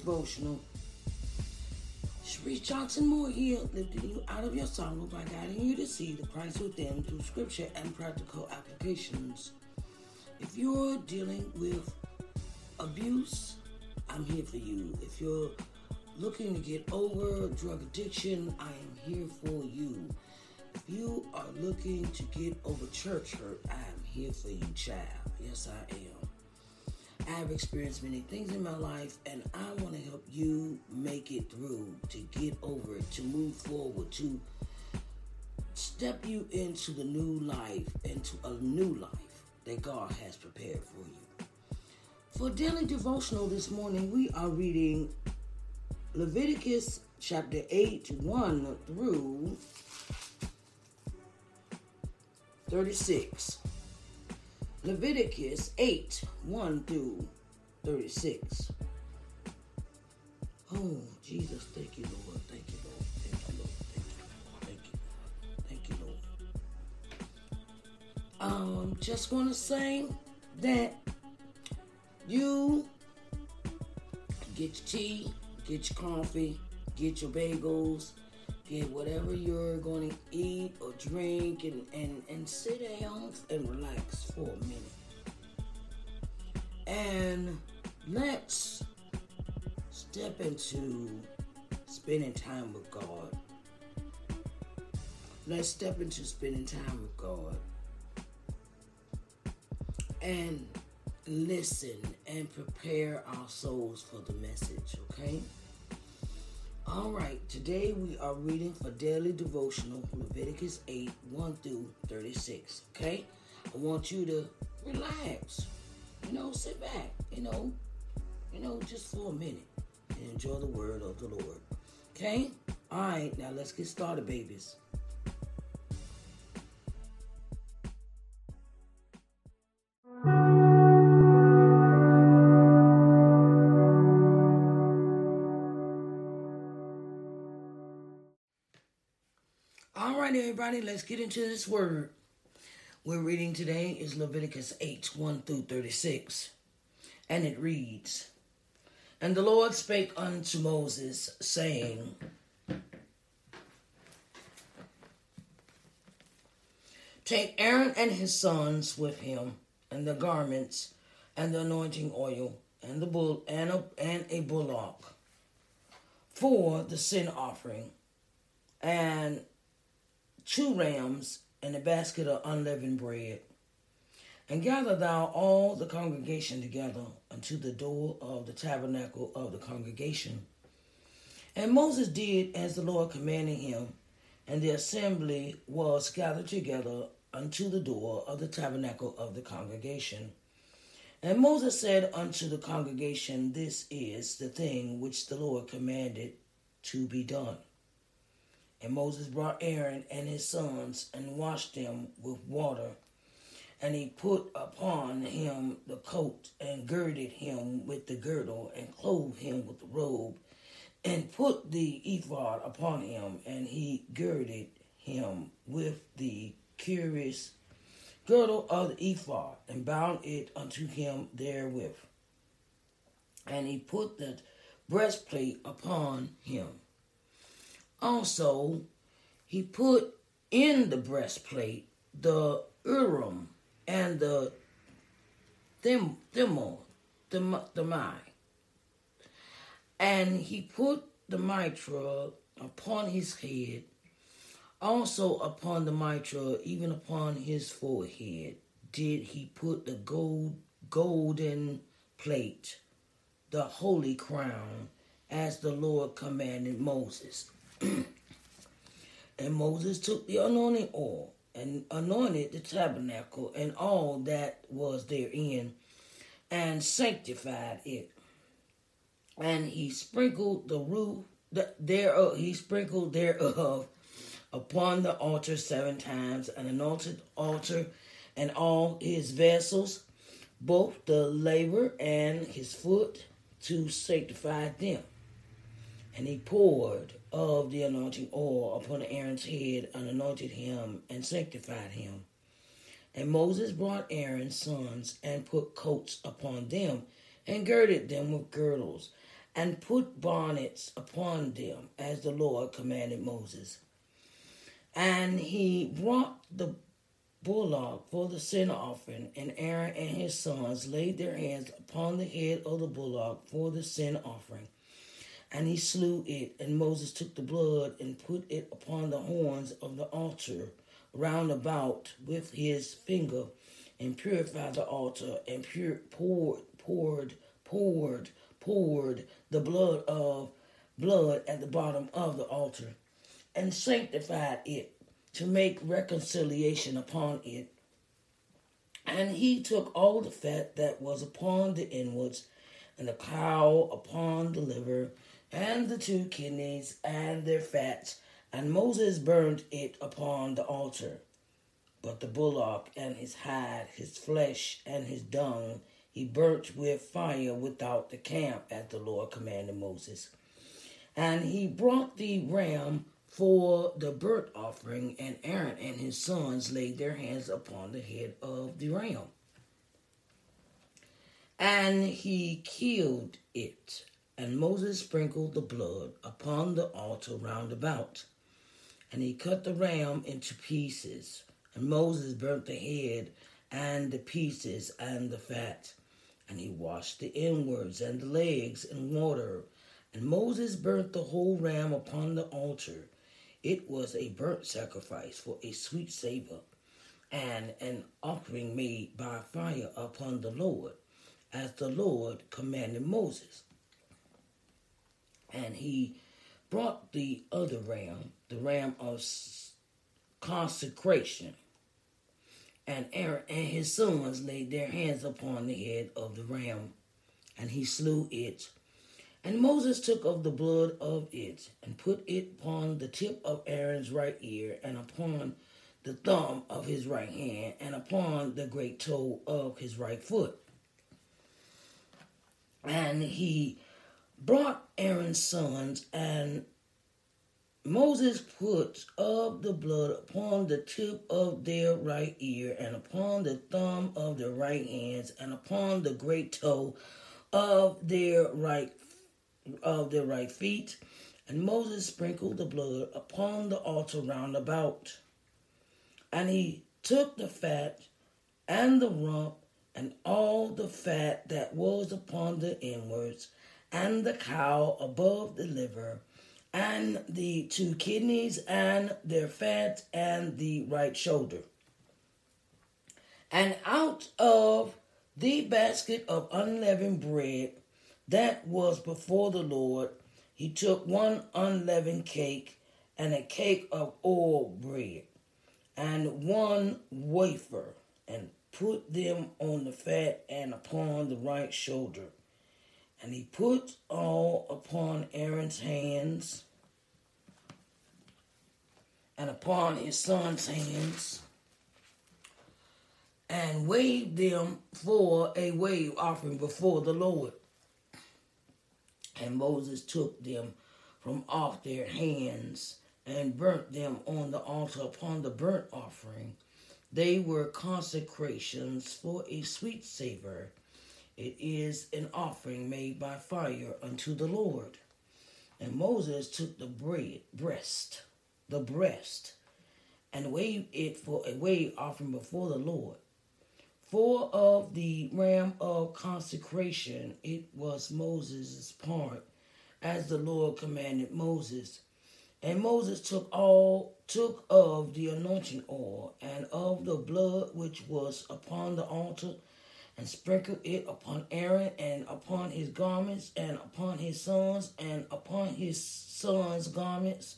devotional. Sharice Johnson Moore here, lifting you out of your sorrow by guiding you to see the Christ within through scripture and practical applications. If you're dealing with abuse, I'm here for you. If you're looking to get over drug addiction, I am here for you. If you are looking to get over church hurt, I am here for you, child. Yes, I am. I have experienced many things in my life, and I want to help you make it through, to get over it, to move forward, to step you into the new life, into a new life that God has prepared for you. For daily devotional this morning, we are reading Leviticus chapter 8, 1 through 36. Leviticus 8, 1 through 36. Oh, Jesus, thank you, Lord. Thank you, Lord. Thank you, Lord. Thank you, Lord. Thank you, Lord. Thank you, Lord. Um, just want to say that you get your tea, get your coffee, get your bagels, get whatever you're going to eat or drink, and, and, and sit down and relax for a minute. And let's step into spending time with God. Let's step into spending time with God. And listen and prepare our souls for the message, okay? All right, today we are reading for daily devotional Leviticus 8 1 through 36, okay? I want you to relax, you know, sit back, you know, you know, just for a minute and enjoy the word of the Lord, okay? All right, now let's get started, babies. Right, everybody, let's get into this word. We're reading today is Leviticus 8 1 through 36. And it reads And the Lord spake unto Moses, saying, Take Aaron and his sons with him, and the garments, and the anointing oil, and the bull and a, and a bullock for the sin offering, and two rams and a basket of unleavened bread. And gather thou all the congregation together unto the door of the tabernacle of the congregation. And Moses did as the Lord commanded him, and the assembly was gathered together unto the door of the tabernacle of the congregation. And Moses said unto the congregation, This is the thing which the Lord commanded to be done. And Moses brought Aaron and his sons and washed them with water. And he put upon him the coat and girded him with the girdle and clothed him with the robe and put the ephod upon him and he girded him with the curious girdle of the ephod and bound it unto him therewith. And he put the breastplate upon him. Also, he put in the breastplate the Urim and the Them, Thimel, the Themai. And he put the mitra upon his head, also upon the mitra, even upon his forehead, did he put the gold golden plate, the holy crown, as the Lord commanded Moses. and Moses took the anointing oil and anointed the tabernacle and all that was therein, and sanctified it. And he sprinkled the roof thereof, he sprinkled thereof upon the altar seven times, and anointed altar and all his vessels, both the laver and his foot, to sanctify them. And he poured of the anointing oil upon Aaron's head and anointed him and sanctified him. And Moses brought Aaron's sons and put coats upon them and girded them with girdles and put bonnets upon them as the Lord commanded Moses. And he brought the bullock for the sin offering, and Aaron and his sons laid their hands upon the head of the bullock for the sin offering and he slew it. And Moses took the blood and put it upon the horns of the altar round about with his finger, and purified the altar, and pure, poured, poured, poured, poured the blood of blood at the bottom of the altar, and sanctified it to make reconciliation upon it. And he took all the fat that was upon the inwards, and the cow upon the liver, and the two kidneys and their fats, and Moses burned it upon the altar. But the bullock and his hide, his flesh and his dung, he burnt with fire without the camp, as the Lord commanded Moses. And he brought the ram for the burnt offering, and Aaron and his sons laid their hands upon the head of the ram. And he killed it and Moses sprinkled the blood upon the altar round about. And he cut the ram into pieces. And Moses burnt the head and the pieces and the fat. And he washed the inwards and the legs in water. And Moses burnt the whole ram upon the altar. It was a burnt sacrifice for a sweet savor, and an offering made by fire upon the Lord. as the Lord commanded Moses. And he brought the other ram, the ram of consecration. And Aaron and his sons laid their hands upon the head of the ram, and he slew it. And Moses took of the blood of it, and put it upon the tip of Aaron's right ear, and upon the thumb of his right hand, and upon the great toe of his right foot. And he brought Aaron's sons, and Moses put of the blood upon the tip of their right ear, and upon the thumb of their right hands, and upon the great toe of their right of their right feet. And Moses sprinkled the blood upon the altar round about. And he took the fat and the rump and all the fat that was upon the inwards, and the cow above the liver, and the two kidneys, and their fat, and the right shoulder. And out of the basket of unleavened bread that was before the Lord, he took one unleavened cake, and a cake of oil bread, and one wafer, and put them on the fat and upon the right shoulder. And he put all upon Aaron's hands and upon his son's hands, and waved them for a wave offering before the Lord. And Moses took them from off their hands and burnt them on the altar upon the burnt offering. They were consecrations for a sweet savor. It is an offering made by fire unto the Lord. And Moses took the bread, breast, the breast, and waved it for a wave offering before the Lord. For of the ram of consecration it was Moses' part, as the Lord commanded Moses. And Moses took all took of the anointing oil and of the blood which was upon the altar, and sprinkled it upon Aaron and upon his garments and upon his sons and upon his sons' garments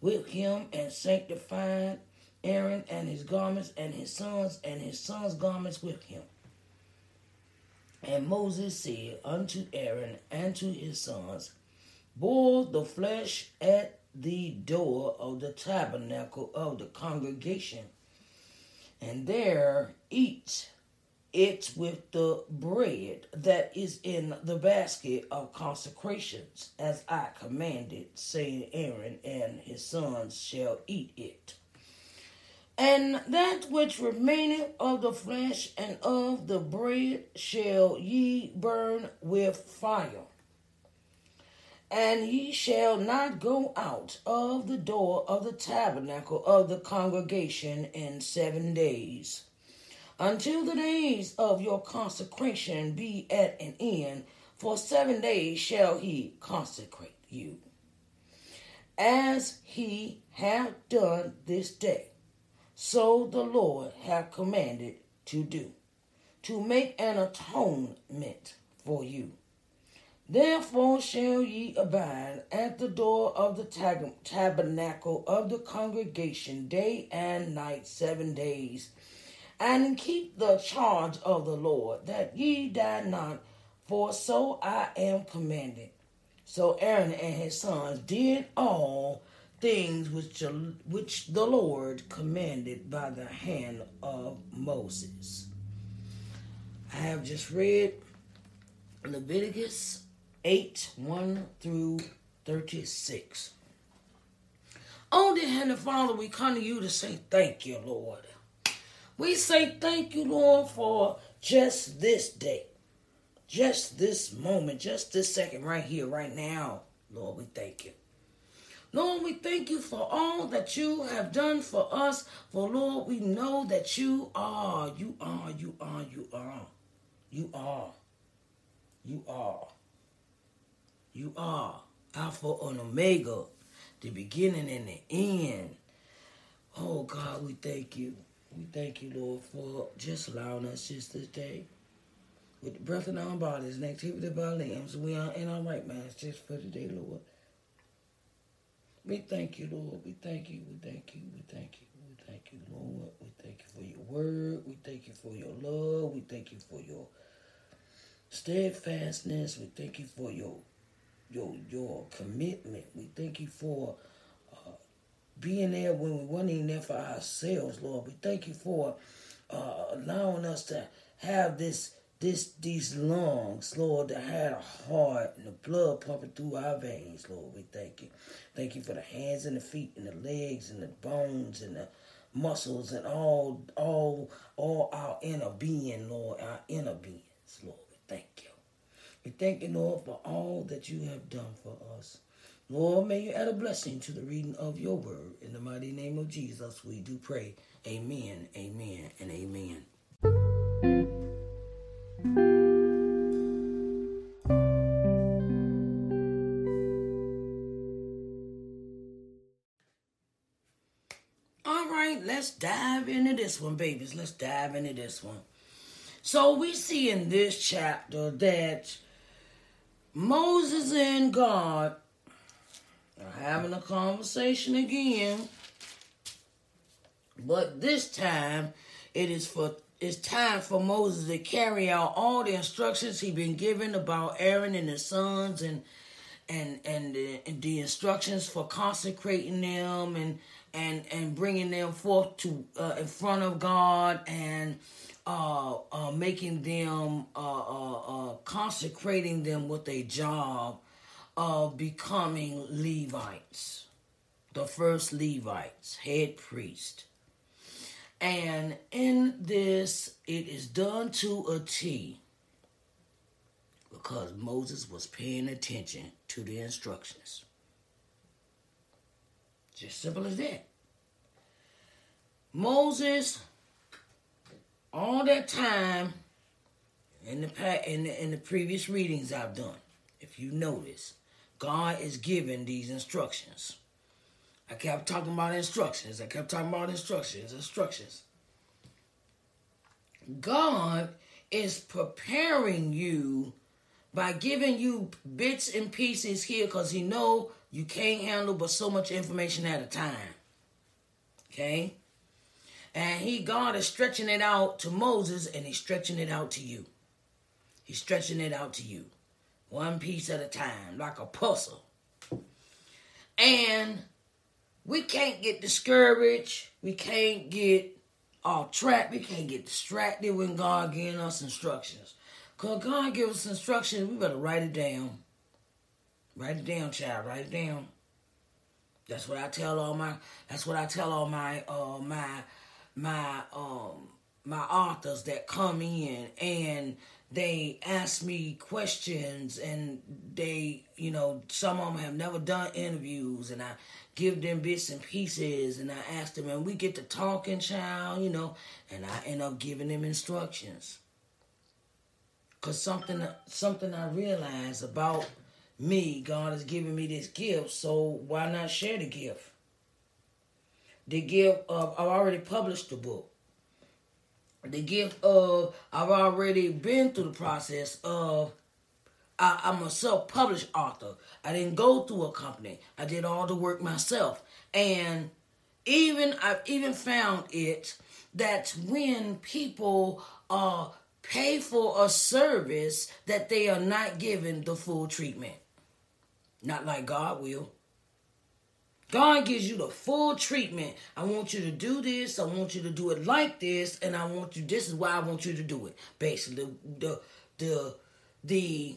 with him, and sanctified Aaron and his garments and his sons and his sons' garments with him. And Moses said unto Aaron and to his sons, Boil the flesh at the door of the tabernacle of the congregation, and there eat it with the bread that is in the basket of consecrations, as I commanded, saying, Aaron and his sons shall eat it. And that which remaineth of the flesh and of the bread shall ye burn with fire. And ye shall not go out of the door of the tabernacle of the congregation in seven days, until the days of your consecration be at an end. For seven days shall he consecrate you, as he hath done this day. So the Lord hath commanded to do, to make an atonement for you. Therefore shall ye abide at the door of the tab- tabernacle of the congregation day and night seven days, and keep the charge of the Lord, that ye die not, for so I am commanded. So Aaron and his sons did all things which, which the Lord commanded by the hand of Moses. I have just read Leviticus 8 1 through 36. Oh, dear Heavenly Father, we come to you to say thank you, Lord. We say thank you, Lord, for just this day, just this moment, just this second right here, right now. Lord, we thank you. Lord, we thank you for all that you have done for us. For Lord, we know that you are, you are, you are, you are, you are, you are, you are Alpha and Omega, the beginning and the end. Oh God, we thank you. We thank you, Lord, for just allowing us just this day. with the breath in our bodies and activity of our limbs, we are in our right minds just for today, Lord. We thank you, Lord. We thank you. We thank you. We thank you. We thank you, Lord. We thank you for your word. We thank you for your love. We thank you for your steadfastness. We thank you for your your your commitment. We thank you for uh, being there when we weren't even there for ourselves, Lord. We thank you for uh, allowing us to have this this these lungs, Lord, that had a heart and the blood pumping through our veins, Lord. We thank you. Thank you for the hands and the feet and the legs and the bones and the muscles and all all all our inner being, Lord, our inner beings, Lord. We thank you. We thank you, Lord, for all that you have done for us. Lord, may you add a blessing to the reading of your word. In the mighty name of Jesus, we do pray. Amen, amen, and amen. All right, let's dive into this one, babies. Let's dive into this one. So we see in this chapter that Moses and God having a conversation again. But this time it is for it's time for Moses to carry out all the instructions he been given about Aaron and his sons and and and the, and the instructions for consecrating them and and and bringing them forth to uh, in front of God and uh, uh, making them uh, uh, uh, consecrating them with a job of becoming Levites, the first Levites, head priest. And in this, it is done to a T because Moses was paying attention to the instructions. Just simple as that. Moses, all that time in the in the, in the previous readings I've done, if you notice, God is giving these instructions. I kept talking about instructions. I kept talking about instructions, instructions. God is preparing you by giving you bits and pieces here because he know you can't handle but so much information at a time. Okay? And he God is stretching it out to Moses and he's stretching it out to you. He's stretching it out to you. One piece at a time, like a puzzle. And we can't get discouraged. We can't get off track. We can't get distracted when God giving us instructions. Because God gives us instructions, we better write it down. Write it down, child. Write it down. That's what I tell all my that's what I tell all my uh my my um my authors that come in and they ask me questions and they you know some of them have never done interviews and i give them bits and pieces and i ask them and we get to talking child you know and i end up giving them instructions. Because something something i realize about me god has given me this gift so why not share the gift? The gift of i've already published the book the gift of I've already been through the process of I, I'm a self-published author. I didn't go through a company. I did all the work myself. And even I've even found it that when people uh pay for a service that they are not given the full treatment. Not like God will. God gives you the full treatment. I want you to do this. I want you to do it like this, and I want you. This is why I want you to do it. Basically, the the the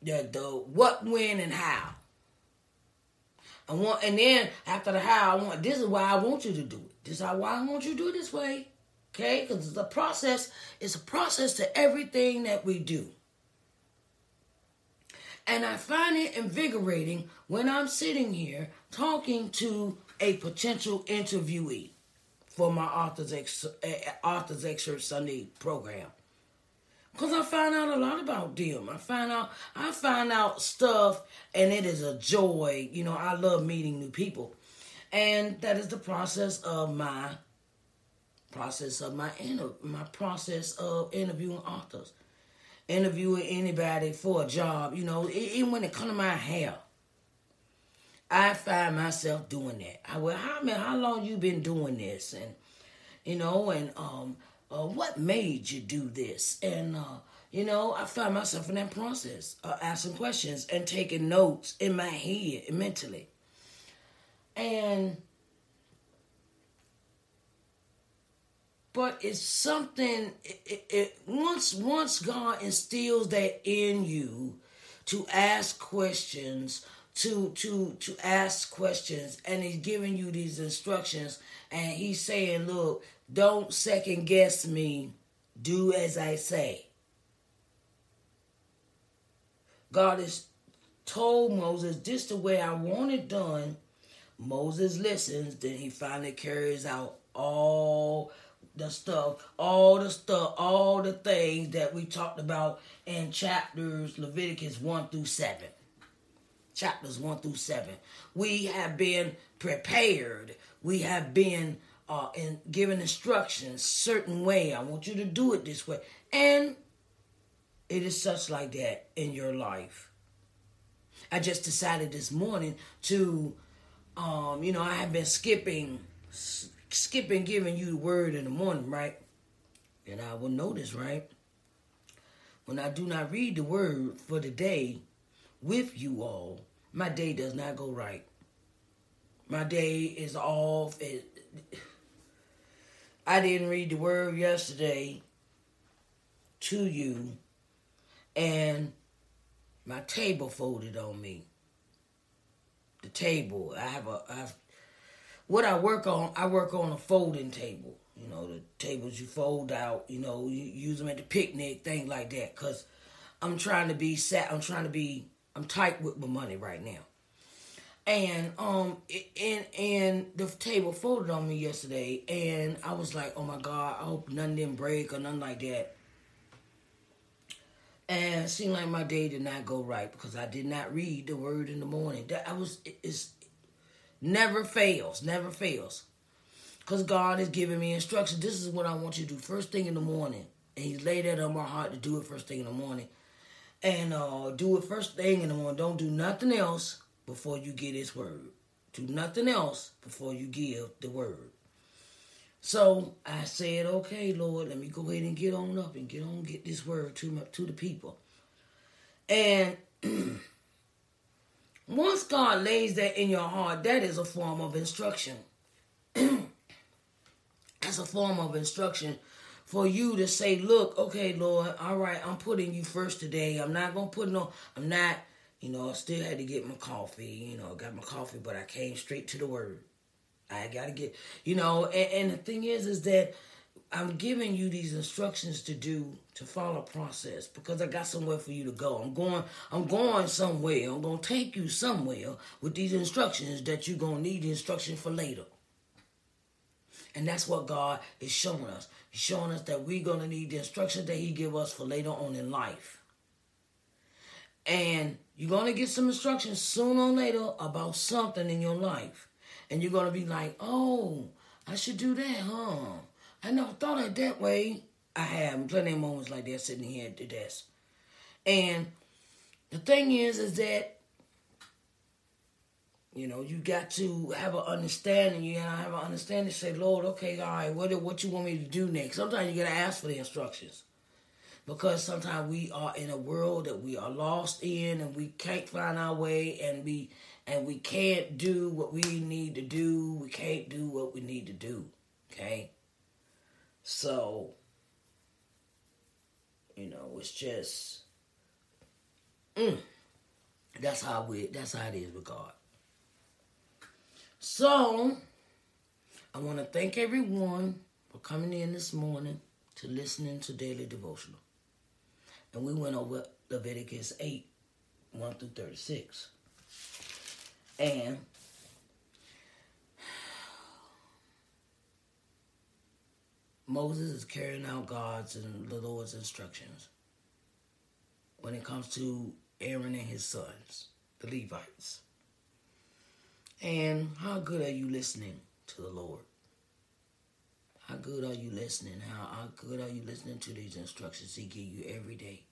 the the what, when, and how. I want, and then after the how, I want. This is why I want you to do it. This is why I want you to do it this way. Okay, because the process is a process to everything that we do. And I find it invigorating when I'm sitting here talking to a potential interviewee for my Authors, Ex- uh, Authors Excerpt Sunday program. Because I find out a lot about them. I find out I find out stuff and it is a joy. You know, I love meeting new people. And that is the process of my process of my inter- my process of interviewing authors, interviewing anybody for a job. You know, even when it comes to my hair, I find myself doing that. I well, how many, how long you been doing this, and you know, and um, uh, what made you do this, and uh, you know, I find myself in that process, uh, asking questions and taking notes in my head mentally, and but it's something it, it, it, once once god instills that in you to ask questions to to to ask questions and he's giving you these instructions and he's saying look don't second guess me. Do as i say. God has told moses this the way i want it done. Moses listens then he finally carries out all the stuff, all the stuff, all the things that we talked about in chapters Leviticus 1 through 7. Chapters 1 through 7. We have been prepared. We have been uh, given instructions certain way. I want you to do it this way. And it is such like that in your life. I just decided this morning to, um, you know, I have been skipping skipping giving you the word in the morning, right? And I will notice, right? When I do not read the word for the day with you all, my day does not go right. My day is off. I didn't read the word yesterday to you, and my table folded on me. The table. I have a I have what I work on, I work on a folding table. You know, the tables you fold out. You know, you use them at the picnic, things like that. Cause I'm trying to be sat. I'm trying to be. I'm tight with my money right now. And um, and and the table folded on me yesterday, and I was like, oh my god, I hope none didn't break or nothing like that. And it seemed like my day did not go right because I did not read the word in the morning. That I was it's Never fails, never fails. Because God is giving me instructions. This is what I want you to do first thing in the morning. And He laid that on my heart to do it first thing in the morning. And uh, do it first thing in the morning. Don't do nothing else before you get His word. Do nothing else before you give the word. So I said, okay, Lord, let me go ahead and get on up and get on, get this word to my, to the people. And Once God lays that in your heart, that is a form of instruction. That's a form of instruction for you to say, look, okay, Lord, all right, I'm putting you first today. I'm not going to put no, I'm not, you know, I still had to get my coffee, you know, got my coffee, but I came straight to the word. I got to get, you know, and, and the thing is, is that I'm giving you these instructions to do to follow process because I got somewhere for you to go. I'm going I'm going somewhere. I'm going to take you somewhere with these instructions that you're going to need the instruction for later. And that's what God is showing us. He's showing us that we're going to need the instructions that he give us for later on in life. And you're going to get some instructions sooner or later about something in your life. And you're going to be like, "Oh, I should do that, huh?" I never thought of it that way. I have plenty of moments like that sitting here at the desk. And the thing is, is that you know you got to have an understanding. You gotta have an understanding. Say, Lord, okay, all right, what what you want me to do next? Sometimes you gotta ask for the instructions because sometimes we are in a world that we are lost in, and we can't find our way, and we and we can't do what we need to do. We can't do what we need to do. Okay. So, you know, it's just, mm, that's how we, that's how it is with God. So, I want to thank everyone for coming in this morning to listening to Daily Devotional. And we went over Leviticus 8, 1 through 36. And Moses is carrying out God's and the Lord's instructions when it comes to Aaron and his sons, the Levites. And how good are you listening to the Lord? How good are you listening? How, how good are you listening to these instructions he give you every day?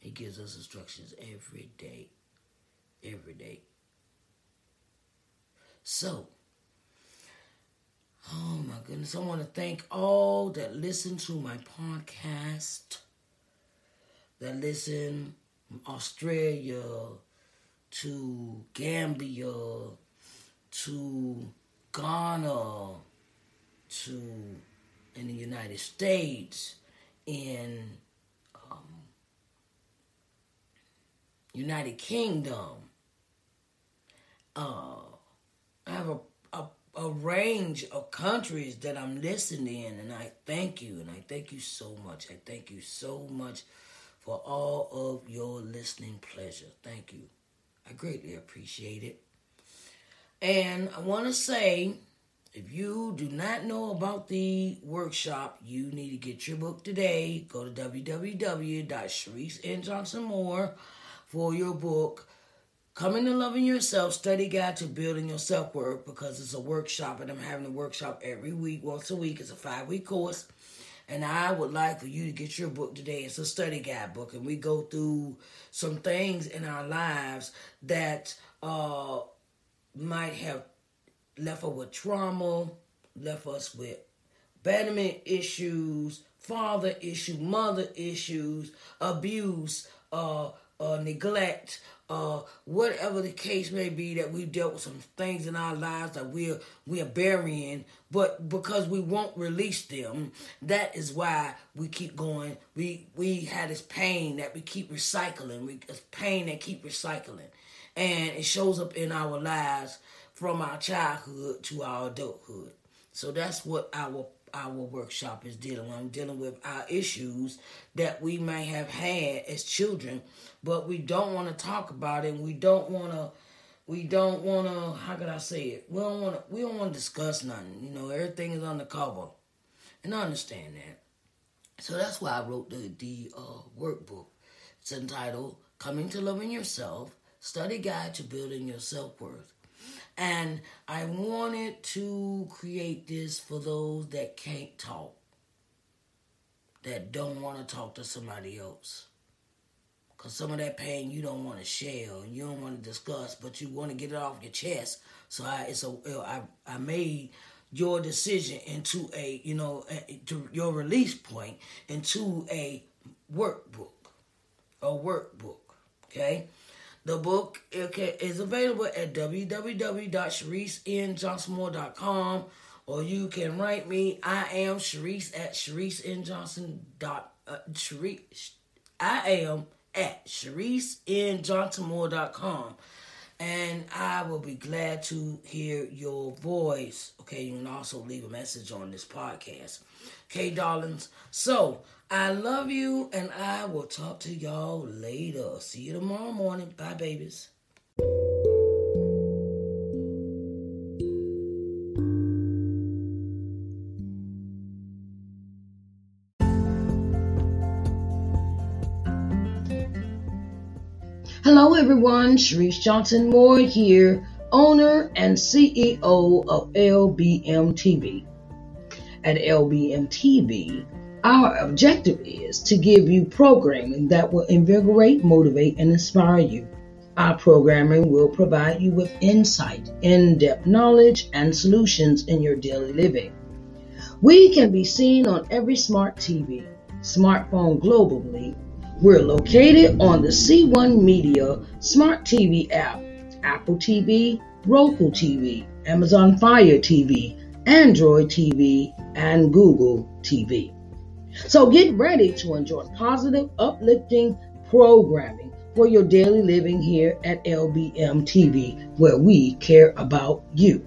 He gives us instructions every day. Every day. So, oh my goodness, I want to thank all that listen to my podcast, that listen from Australia to Gambia to Ghana to in the United States, in um, United Kingdom. Uh, I have a, a range of countries that I'm listening in, and I thank you, and I thank you so much. I thank you so much for all of your listening pleasure. Thank you. I greatly appreciate it. And I want to say, if you do not know about the workshop, you need to get your book today. Go to www.sharice for your book, Coming to Loving Yourself, Study Guide to Building Your Self-Worth, because it's a workshop, and I'm having a workshop every week, once a week. It's a five-week course. And I would like for you to get your book today. It's a study guide book, and we go through some things in our lives that uh, might have left us with trauma, left us with abandonment issues, father issue, mother issues, abuse, uh, uh, neglect, uh, whatever the case may be that we've dealt with some things in our lives that we're we're burying, but because we won't release them, that is why we keep going. We we had this pain that we keep recycling. We it's pain that keep recycling and it shows up in our lives from our childhood to our adulthood. So that's what our our workshop is dealing with. I'm dealing with our issues that we may have had as children, but we don't want to talk about it. we don't want to. We don't want to. How could I say it? We don't want to. We don't want to discuss nothing. You know, everything is on the undercover, and I understand that. So that's why I wrote the the uh, workbook. It's entitled "Coming to Loving Yourself." study guide to building your self worth. And I wanted to create this for those that can't talk, that don't want to talk to somebody else. Because some of that pain you don't want to share and you don't want to discuss, but you want to get it off your chest. So I, it's a, I, I made your decision into a, you know, to your release point into a workbook, a workbook. Okay. The book is available at www.sharicenjohnsonmoore.com or you can write me. I am Sharice at ShariceNJohnson. Dot, uh, I am at and I will be glad to hear your voice. Okay, you can also leave a message on this podcast. Okay, darlings. So I love you, and I will talk to y'all later. See you tomorrow morning. Bye, babies. Hello, everyone. Sharice Johnson Moore here, owner and CEO of LBM TV. At LBM TV, our objective is to give you programming that will invigorate, motivate, and inspire you. Our programming will provide you with insight, in depth knowledge, and solutions in your daily living. We can be seen on every smart TV, smartphone globally, we're located on the C1 Media Smart TV app, Apple TV, Roku TV, Amazon Fire TV, Android TV, and Google TV. So get ready to enjoy positive, uplifting programming for your daily living here at LBM TV, where we care about you.